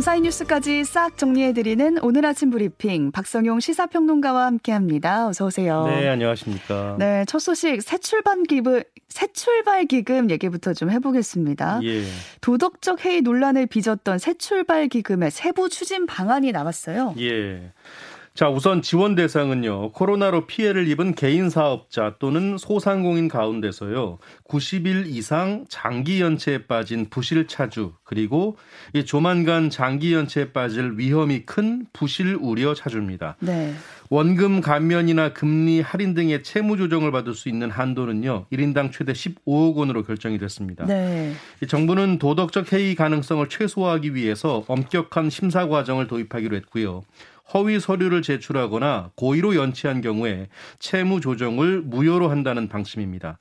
밤사이 뉴스까지 싹 정리해드리는 오늘 아침 브리핑 박성용 시사평론가와 함께합니다. 어서 오세요. 네, 안녕하십니까. 네, 첫 소식 새 출발 기금 새 출발 기금 얘기부터 좀 해보겠습니다. 예. 도덕적 해이 논란을 빚었던 새 출발 기금의 세부 추진 방안이 나왔어요. 예. 자, 우선 지원 대상은요. 코로나로 피해를 입은 개인 사업자 또는 소상공인 가운데서요. 90일 이상 장기 연체에 빠진 부실 차주 그리고 이 조만간 장기 연체에 빠질 위험이 큰 부실 우려 차주입니다. 네. 원금 감면이나 금리 할인 등의 채무 조정을 받을 수 있는 한도는요. 1인당 최대 15억 원으로 결정이 됐습니다. 네. 정부는 도덕적 해이 가능성을 최소화하기 위해서 엄격한 심사 과정을 도입하기로 했고요. 허위 서류를 제출하거나 고의로 연체한 경우에 채무 조정을 무효로 한다는 방침입니다.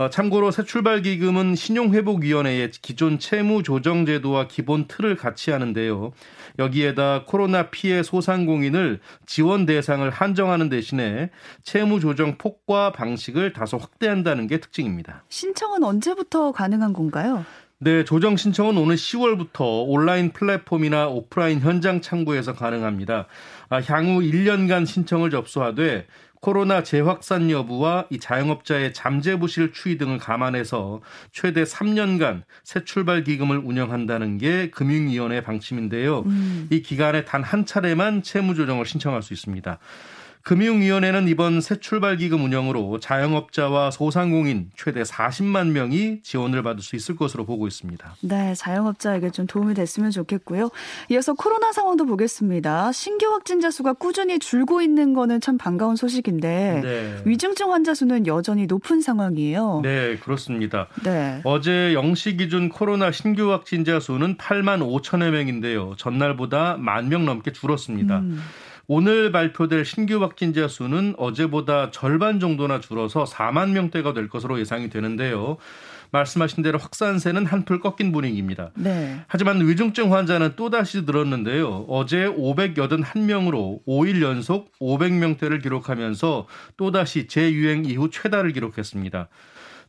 어, 참고로 새 출발 기금은 신용회복위원회의 기존 채무 조정 제도와 기본 틀을 같이 하는데요. 여기에다 코로나 피해 소상공인을 지원 대상을 한정하는 대신에 채무 조정 폭과 방식을 다소 확대한다는 게 특징입니다. 신청은 언제부터 가능한 건가요? 네, 조정 신청은 오늘 10월부터 온라인 플랫폼이나 오프라인 현장 창구에서 가능합니다. 아, 향후 1년간 신청을 접수하되 코로나 재확산 여부와 이 자영업자의 잠재 부실 추이 등을 감안해서 최대 3년간 새 출발 기금을 운영한다는 게 금융위원회 방침인데요. 음. 이 기간에 단 한 차례만 채무 조정을 신청할 수 있습니다. 금융위원회는 이번 새 출발 기금 운영으로 자영업자와 소상공인 최대 40만 명이 지원을 받을 수 있을 것으로 보고 있습니다. 네, 자영업자에게 좀 도움이 됐으면 좋겠고요. 이어서 코로나 상황도 보겠습니다. 신규 확진자 수가 꾸준히 줄고 있는 거는 참 반가운 소식인데 네. 위중증 환자 수는 여전히 높은 상황이에요. 네, 그렇습니다. 네. 어제 0시 기준 코로나 신규 확진자 수는 8만 5천여 명인데요. 전날보다 만 명 넘게 줄었습니다. 음. 오늘 발표될 신규 확진자 수는 어제보다 절반 정도나 줄어서 4만 명대가 될 것으로 예상이 되는데요. 말씀하신 대로 확산세는 한풀 꺾인 분위기입니다. 네. 하지만 위중증 환자는 또다시 늘었는데요. 어제 581명으로 5일 연속 500명대를 기록하면서 또다시 재유행 이후 최다를 기록했습니다.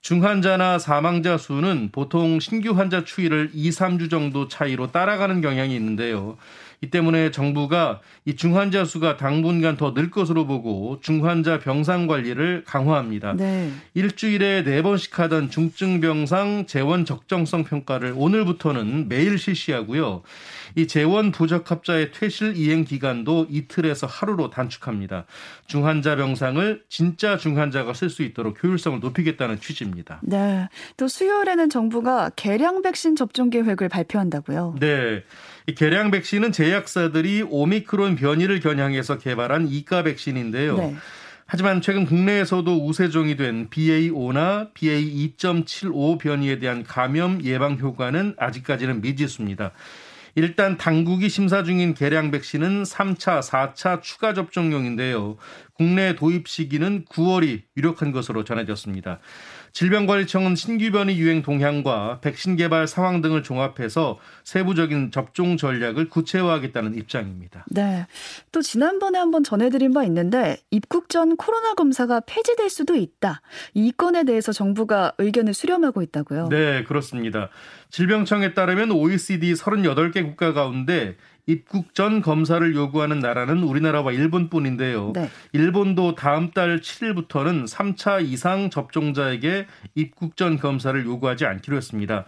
중환자나 사망자 수는 보통 신규 환자 추이를 2, 3주 정도 차이로 따라가는 경향이 있는데요. 이 때문에 정부가 이 중환자 수가 당분간 더 늘 것으로 보고 중환자 병상 관리를 강화합니다. 네. 일주일에 네 번씩 하던 중증 병상 재원 적정성 평가를 오늘부터는 매일 실시하고요. 이 재원 부적합자의 퇴실 이행 기간도 이틀에서 하루로 단축합니다. 중환자 병상을 진짜 중환자가 쓸 수 있도록 효율성을 높이겠다는 취지입니다. 네. 또 수요일에는 정부가 개량 백신 접종 계획을 발표한다고요. 네. 이 개량 백신은 제약사들이 오미크론 변이를 겨냥해서 개발한 이가 백신인데요. 네. 하지만 최근 국내에서도 우세종이 된 BA5나 BA2.75 변이에 대한 감염 예방 효과는 아직까지는 미지수입니다. 일단 당국이 심사 중인 개량 백신은 3차, 4차 추가 접종용인데요. 국내 도입 시기는 9월이 유력한 것으로 전해졌습니다. 질병관리청은 신규 변이 유행 동향과 백신 개발 상황 등을 종합해서 세부적인 접종 전략을 구체화하겠다는 입장입니다. 네. 또 지난번에 한번 전해드린 바 있는데 입국 전 코로나 검사가 폐지될 수도 있다. 이 건에 대해서 정부가 의견을 수렴하고 있다고요? 네, 그렇습니다. 질병청에 따르면 OECD 38개 국가 가운데 입국 전 검사를 요구하는 나라는 우리나라와 일본뿐인데요. 네. 일본도 다음 달 7일부터는 3차 이상 접종자에게 입국 전 검사를 요구하지 않기로 했습니다.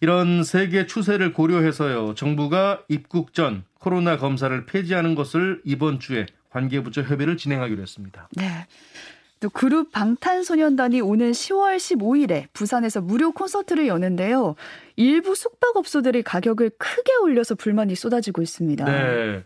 이런 세계 추세를 고려해서요. 정부가 입국 전 코로나 검사를 폐지하는 것을 이번 주에 관계부처 협의를 진행하기로 했습니다. 네. 또 그룹 방탄소년단이 오는 10월 15일에 부산에서 무료 콘서트를 여는데요. 일부 숙박업소들이 가격을 크게 올려서 불만이 쏟아지고 있습니다. 네.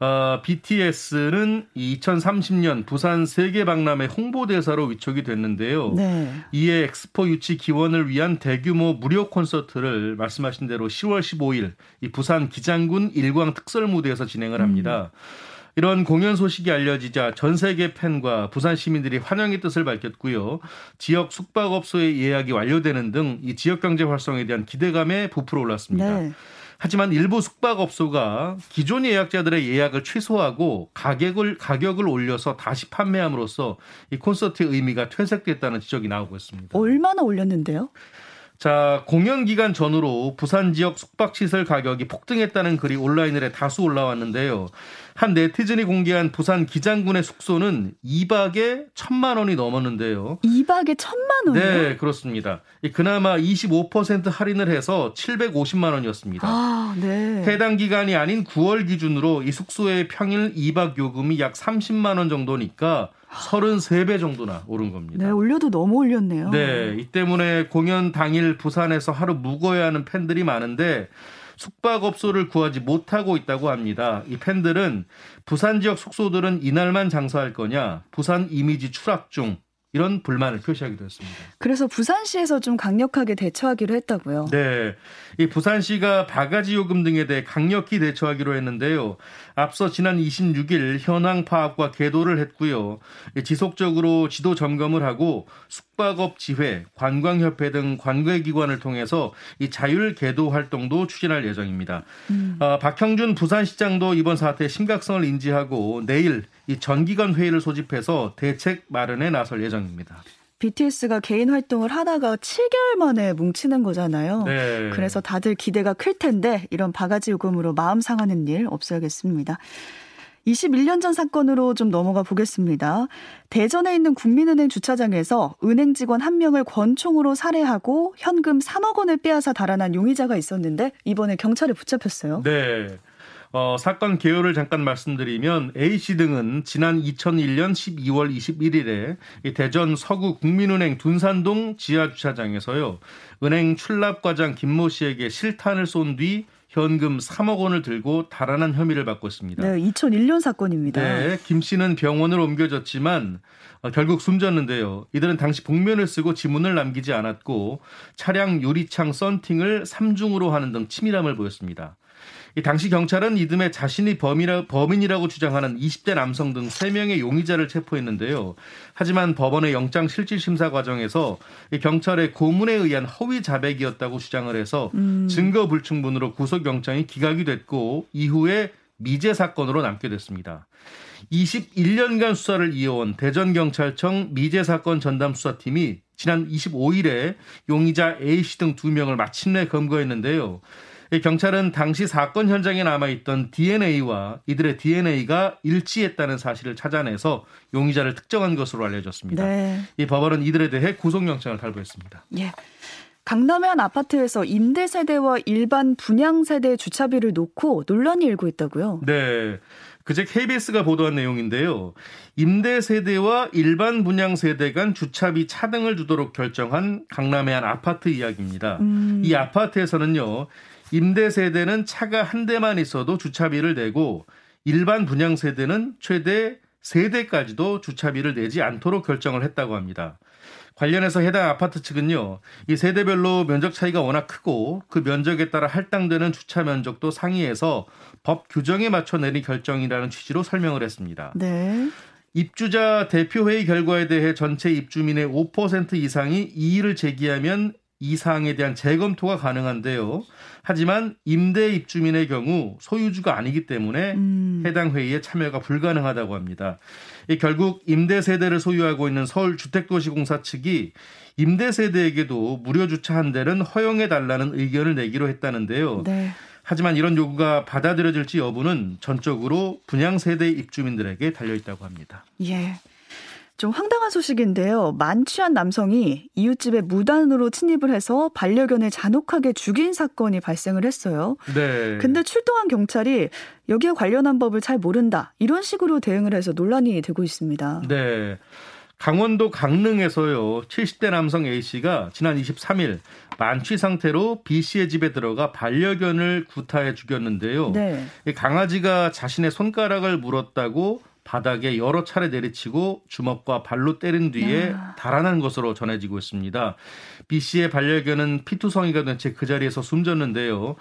어, BTS는 2030년 부산 세계 박람회 홍보대사로 위촉이 됐는데요. 네. 이에 엑스포 유치 기원을 위한 대규모 무료 콘서트를 말씀하신 대로 10월 15일 이 부산 기장군 일광 특설 무대에서 진행을 합니다. 음. 이런 공연 소식이 알려지자 전 세계 팬과 부산 시민들이 환영의 뜻을 밝혔고요. 지역 숙박업소의 예약이 완료되는 등 이 지역 경제 활성에 대한 기대감에 부풀어 올랐습니다. 네. 하지만 일부 숙박업소가 기존 예약자들의 예약을 취소하고 가격을 가격을 올려서 다시 판매함으로써 이 콘서트의 의미가 퇴색됐다는 지적이 나오고 있습니다. 얼마나 올렸는데요? 자, 공연 기간 전후로 부산 지역 숙박시설 가격이 폭등했다는 글이 온라인에 다수 올라왔는데요. 한 네티즌이 공개한 부산 기장군의 숙소는 2박에 1천만 원이 넘었는데요. 2박에 1천만 원이요? 네, 그렇습니다. 그나마 25% 할인을 해서 750만 원이었습니다. 아, 네. 해당 기간이 아닌 9월 기준으로 이 숙소의 평일 2박 요금이 약 30만 원 정도니까 33배 정도나 오른 겁니다. 네, 올려도 너무 올렸네요. 네, 이 때문에 공연 당일 부산에서 하루 묵어야 하는 팬들이 많은데 숙박업소를 구하지 못하고 있다고 합니다. 이 팬들은 부산 지역 숙소들은 이날만 장사할 거냐, 부산 이미지 추락 중 이런 불만을 표시하기도 했습니다. 그래서 부산시에서 좀 강력하게 대처하기로 했다고요. 네. 이 부산시가 바가지 요금 등에 대해 강력히 대처하기로 했는데요. 앞서 지난 26일 현황 파악과 계도를 했고요. 지속적으로 지도 점검을 하고 숙 박업 지회, 관광협회 등 관계기관을 통해서 이 자율 계도 활동도 추진할 예정입니다. 음. 어, 박형준 부산시장도 이번 사태의 심각성을 인지하고 내일 이 전기관 회의를 소집해서 대책 마련에 나설 예정입니다. BTS가 개인 활동을 하다가 7개월 만에 뭉치는 거잖아요. 네. 그래서 다들 기대가 클 텐데 이런 바가지 요금으로 마음 상하는 일 없어야겠습니다. 21년 전 사건으로 좀 넘어가 보겠습니다. 대전에 있는 국민은행 주차장에서 은행 직원 한 명을 권총으로 살해하고 현금 3억 원을 빼앗아 달아난 용의자가 있었는데 이번에 경찰에 붙잡혔어요. 네. 어, 사건 개요를 잠깐 말씀드리면 A씨 등은 지난 2001년 12월 21일에 대전 서구 국민은행 둔산동 지하주차장에서요. 은행 출납과장 김모 씨에게 실탄을 쏜 뒤 현금 3억 원을 들고 달아난 혐의를 받고 있습니다. 네, 2001년 사건입니다. 네, 김 씨는 병원으로 옮겨졌지만 어, 결국 숨졌는데요. 이들은 당시 복면을 쓰고 지문을 남기지 않았고 차량 유리창 썬팅을 삼중으로 하는 등 치밀함을 보였습니다. 이 당시 경찰은 이듬해 자신이 범이라, 범인이라고 주장하는 20대 남성 등 3명의 용의자를 체포했는데요. 하지만 법원의 영장 실질 심사 과정에서 이 경찰의 고문에 의한 허위 자백이었다고 주장을 해서 음. 증거 불충분으로 구속 영장이 기각이 됐고 이후에 미제 사건으로 남게 됐습니다. 21년간 수사를 이어온 대전경찰청 미제 사건 전담 수사팀이 지난 25일에 용의자 A씨 등두 명을 마침내 검거했는데요. 경찰은 당시 사건 현장에 남아있던 DNA와 이들의 DNA가 일치했다는 사실을 찾아내서 용의자를 특정한 것으로 알려졌습니다. 네. 이 법원은 이들에 대해 구속영장을 발부했습니다. 예. 강남의 한 아파트에서 임대 세대와 일반 분양 세대 주차비를 놓고 논란이 일고 있다고요? 네. 그제 KBS가 보도한 내용인데요. 임대 세대와 일반 분양 세대 간 주차비 차등을 두도록 결정한 강남의 한 아파트 이야기입니다. 음. 이 아파트에서는요. 임대 세대는 차가 한 대만 있어도 주차비를 내고 일반 분양 세대는 최대 세대까지도 주차비를 내지 않도록 결정을 했다고 합니다. 관련해서 해당 아파트 측은요, 이 세대별로 면적 차이가 워낙 크고 그 면적에 따라 할당되는 주차 면적도 상이해서 법 규정에 맞춰 내린 결정이라는 취지로 설명을 했습니다. 네. 입주자 대표회의 결과에 대해 전체 입주민의 5% 이상이 이의를 제기하면 이 사항에 대한 재검토가 가능한데요. 하지만 임대 입주민의 경우 소유주가 아니기 때문에 음. 해당 회의에 참여가 불가능하다고 합니다. 결국 임대 세대를 소유하고 있는 서울 주택도시공사 측이 임대 세대에게도 무료 주차 한 대는 허용해 달라는 의견을 내기로 했다는데요. 네. 하지만 이런 요구가 받아들여질지 여부는 전적으로 분양 세대 입주민들에게 달려 있다고 합니다. 예. 좀 황당한 소식인데요. 만취한 남성이 이웃집에 무단으로 침입을 해서 반려견을 잔혹하게 죽인 사건이 발생을 했어요. 네. 근데 출동한 경찰이 여기에 관련한 법을 잘 모른다. 이런 식으로 대응을 해서 논란이 되고 있습니다. 네. 강원도 강릉에서요. 70대 남성 A씨가 지난 23일 만취 상태로 B씨의 집에 들어가 반려견을 구타해 죽였는데요. 네. 강아지가 자신의 손가락을 물었다고 바닥에 여러 차례 내리치고 주먹과 발로 때린 뒤에 야. 달아난 것으로 전해지고 있습니다. B 씨의 반려견은 피투성이가 된 채 그 자리에서 숨졌는데요.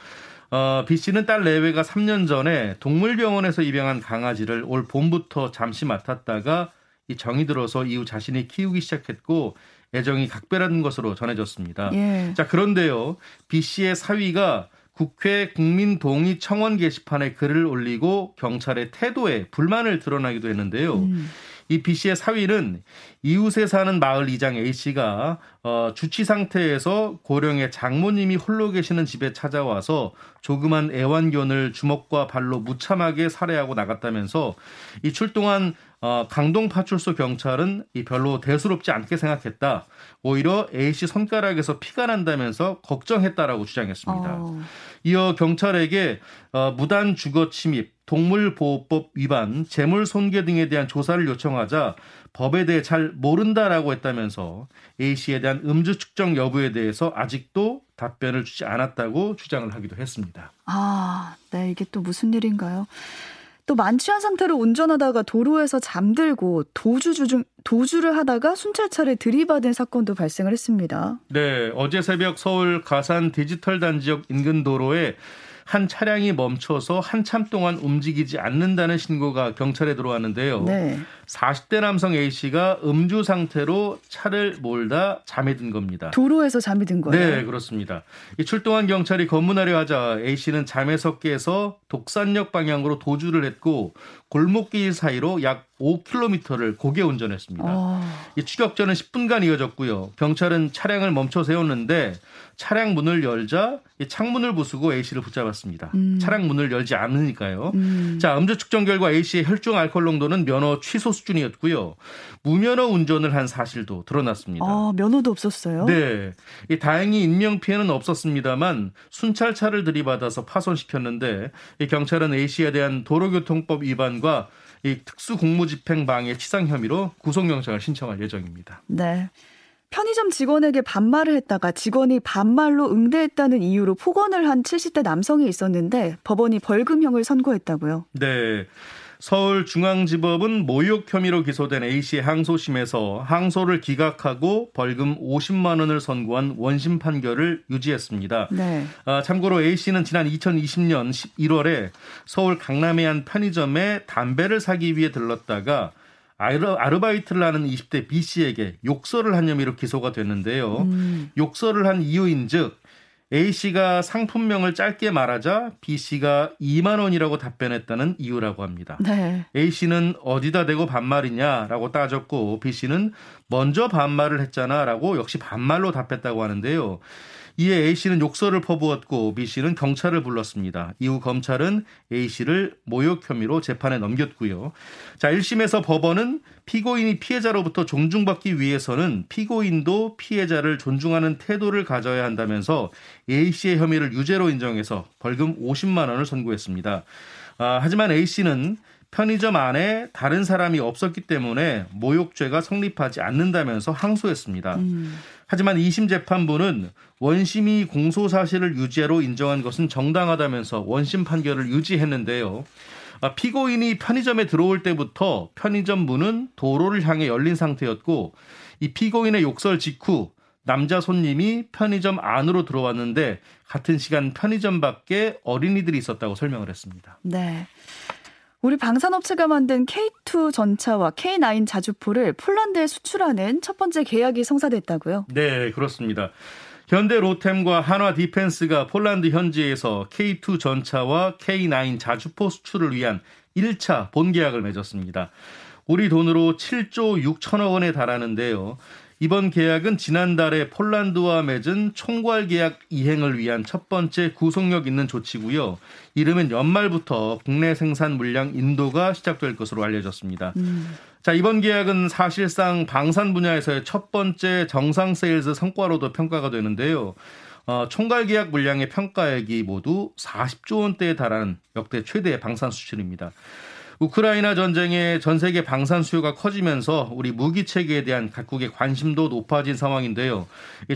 어, B 씨는 딸 내외가 3년 전에 동물병원에서 입양한 강아지를 올 봄부터 잠시 맡았다가 이 정이 들어서 이후 자신이 키우기 시작했고 애정이 각별한 것으로 전해졌습니다. 예. 자 그런데요, B 씨의 사위가 국회 국민동의 청원 게시판에 글을 올리고 경찰의 태도에 불만을 드러나기도 했는데요. 음. 이 B 씨의 사위는 이웃에 사는 마을 이장 A 씨가 어, 주치 상태에서 고령의 장모님이 홀로 계시는 집에 찾아와서 조그만 애완견을 주먹과 발로 무참하게 살해하고 나갔다면서 이 출동한 어, 강동 파출소 경찰은 이 별로 대수롭지 않게 생각했다. 오히려 A 씨 손가락에서 피가 난다면서 걱정했다라고 주장했습니다. 어. 이어 경찰에게 어, 무단 주거 침입, 동물보호법 위반, 재물 손괴 등에 대한 조사를 요청하자 법에 대해 잘 모른다라고 했다면서 A 씨에 대한 음주 측정 여부에 대해서 아직도 답변을 주지 않았다고 주장을 하기도 했습니다. 아, 네, 이게 또 무슨 일인가요? 또 만취한 상태로 운전하다가 도로에서 잠들고 도주 중 도주를 하다가 순찰차를 들이받은 사건도 발생을 했습니다. 네, 어제 새벽 서울 가산 디지털 단지역 인근 도로에 한 차량이 멈춰서 한참 동안 움직이지 않는다는 신고가 경찰에 들어왔는데요. 네. 40대 남성 A 씨가 음주 상태로 차를 몰다 잠이 든 겁니다. 도로에서 잠이 든 거예요? 네, 그렇습니다. 이 출동한 경찰이 검문하려 하자 A 씨는 잠에서 깨서 독산역 방향으로 도주를 했고 골목길 사이로 약 5km를 고개 운전했습니다. 어... 이 추격전은 10분간 이어졌고요. 경찰은 차량을 멈춰 세웠는데 차량 문을 열자 창문을 부수고 A 씨를 붙잡았습니다. 음... 차량 문을 열지 않으니까요. 음... 자, 음주 측정 결과 A 씨의 혈중 알코올 농도는 면허 취소 수준이었고요. 무면허 운전을 한 사실도 드러났습니다. 아, 면허도 없었어요? 네. 이 다행히 인명 피해는 없었습니다만 순찰차를 들이받아서 파손시켰는데 이 경찰은 A 씨에 대한 도로교통법 위반과 이 특수공무집행 방해 치상 혐의로 구속영장을 신청할 예정입니다. 네. 편의점 직원에게 반말을 했다가 직원이 반말로 응대했다는 이유로 폭언을 한 70대 남성이 있었는데 법원이 벌금형을 선고했다고요. 네. 서울중앙지법은 모욕 혐의로 기소된 A씨의 항소심에서 항소를 기각하고 벌금 50만 원을 선고한 원심 판결을 유지했습니다. 네. 아, 참고로 A씨는 지난 2020년 11월에 서울 강남의 한 편의점에 담배를 사기 위해 들렀다가 아르바이트를 하는 20대 B씨에게 욕설을 한 혐의로 기소가 됐는데요. 음. 욕설을 한 이유인 즉 A씨가 상품명을 짧게 말하자 B씨가 2만 원이라고 답변했다는 이유라고 합니다. 네. A씨는 어디다 대고 반말이냐라고 따졌고 B씨는 먼저 반말을 했잖아라고 역시 반말로 답했다고 하는데요. 이에 A씨는 욕설을 퍼부었고 B씨는 경찰을 불렀습니다. 이후 검찰은 A씨를 모욕 혐의로 재판에 넘겼고요. 자, 1심에서 법원은 피고인이 피해자로부터 존중받기 위해서는 피고인도 피해자를 존중하는 태도를 가져야 한다면서 A씨의 혐의를 유죄로 인정해서 벌금 50만 원을 선고했습니다. 아, 하지만 A씨는 편의점 안에 다른 사람이 없었기 때문에 모욕죄가 성립하지 않는다면서 항소했습니다. 음. 하지만 2심 재판부는 원심이 공소 사실을 유죄로 인정한 것은 정당하다면서 원심 판결을 유지했는데요. 아, 피고인이 편의점에 들어올 때부터 편의점 문은 도로를 향해 열린 상태였고 이 피고인의 욕설 직후 남자 손님이 편의점 안으로 들어왔는데 같은 시간 편의점 밖에 어린이들이 있었다고 설명을 했습니다. 네. 우리 방산업체가 만든 K2 전차와 K9 자주포를 폴란드에 수출하는 첫 번째 계약이 성사됐다고요? 네, 그렇습니다. 현대 로템과 한화 디펜스가 폴란드 현지에서 K2 전차와 K9 자주포 수출을 위한 1차 본계약을 맺었습니다. 우리 돈으로 7조 6천억 원에 달하는데요. 이번 계약은 지난달에 폴란드와 맺은 총괄 계약 이행을 위한 첫 번째 구속력 있는 조치고요. 이르면 연말부터 국내 생산 물량 인도가 시작될 것으로 알려졌습니다. 음. 자, 이번 계약은 사실상 방산 분야에서의 첫 번째 정상 세일즈 성과로도 평가가 되는데요. 어, 총괄 계약 물량의 평가액이 모두 40조 원대에 달하는 역대 최대 방산 수출입니다. 우크라이나 전쟁에 전 세계 방산 수요가 커지면서 우리 무기 체계에 대한 각국의 관심도 높아진 상황인데요.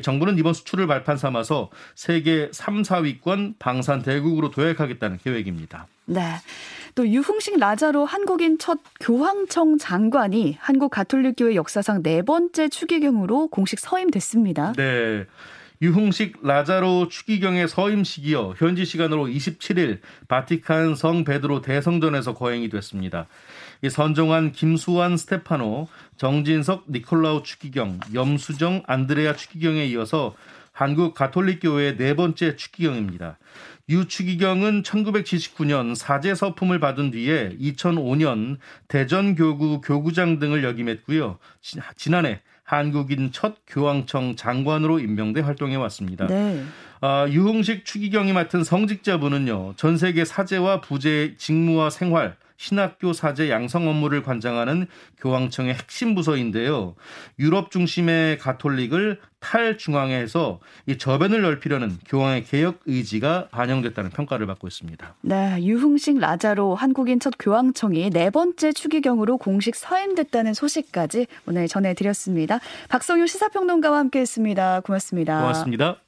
정부는 이번 수출을 발판 삼아서 세계 3, 4위권 방산 대국으로 도약하겠다는 계획입니다. 네. 또 유흥식 라자로 한국인 첫 교황청 장관이 한국 가톨릭교회 역사상 네 번째 추기경으로 공식 서임됐습니다. 네. 유흥식 라자로 추기경의 서임식이요. 현지 시간으로 27일 바티칸 성 베드로 대성전에서 거행이 됐습니다. 이 선정한 김수환 스테파노, 정진석 니콜라우 추기경, 염수정 안드레아 추기경에 이어서 한국 가톨릭교회의 네 번째 추기경입니다. 유추기경은 1979년 사제 서품을 받은 뒤에 2005년 대전교구 교구장 등을 역임했고요. 지난해 한국인 첫 교황청 장관으로 임명돼 활동해 왔습니다. 네. 아, 유흥식 추기경이 맡은 성직자분은요, 전 세계 사제와 부재 직무와 생활, 신학교 사제 양성 업무를 관장하는 교황청의 핵심 부서인데요. 유럽 중심의 가톨릭을 탈중앙에 해서 이 저변을 넓히려는 교황의 개혁 의지가 반영됐다는 평가를 받고 있습니다. 네, 유흥식 라자로 한국인 첫 교황청이 네 번째 추기경으로 공식 서임됐다는 소식까지 오늘 전해드렸습니다. 박성유 시사평론가와 함께했습니다. 고맙습니다. 고맙습니다.